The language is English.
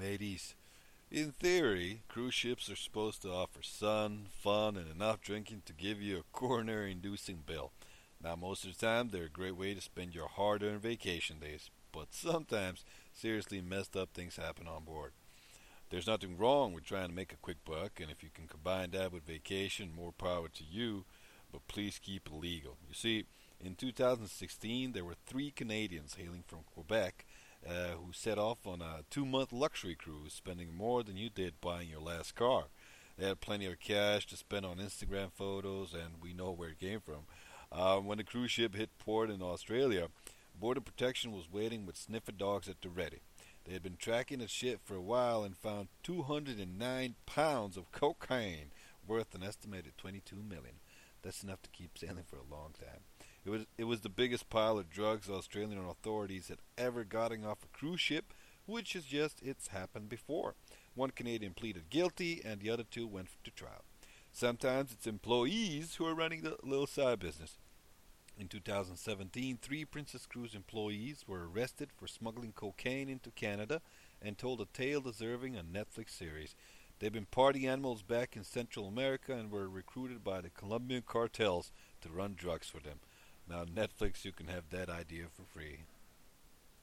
mateys. In theory, cruise ships are supposed to offer sun, fun, and enough drinking to give you a coronary inducing bill. Now, most of the time, they're a great way to spend your hard earned vacation days, but sometimes seriously messed up things happen on board. There's nothing wrong with trying to make a quick buck, and if you can combine that with vacation, more power to you, but please keep it legal. You see, in 2016, there were three Canadians hailing from Quebec uh, who set off on a two month luxury cruise, spending more than you did buying your last car. They had plenty of cash to spend on Instagram photos, and we know where it came from. Uh, when the cruise ship hit port in Australia, Border Protection was waiting with sniffer dogs at the ready. They had been tracking the ship for a while and found 209 pounds of cocaine worth an estimated 22 million. That's enough to keep sailing for a long time. It was it was the biggest pile of drugs Australian authorities had ever gotten off a cruise ship, which is just it's happened before. One Canadian pleaded guilty, and the other two went to trial. Sometimes it's employees who are running the little side business. In 2017, three Princess Cruise employees were arrested for smuggling cocaine into Canada and told a tale deserving a Netflix series. They've been party animals back in Central America and were recruited by the Colombian cartels to run drugs for them. Now, Netflix, you can have that idea for free.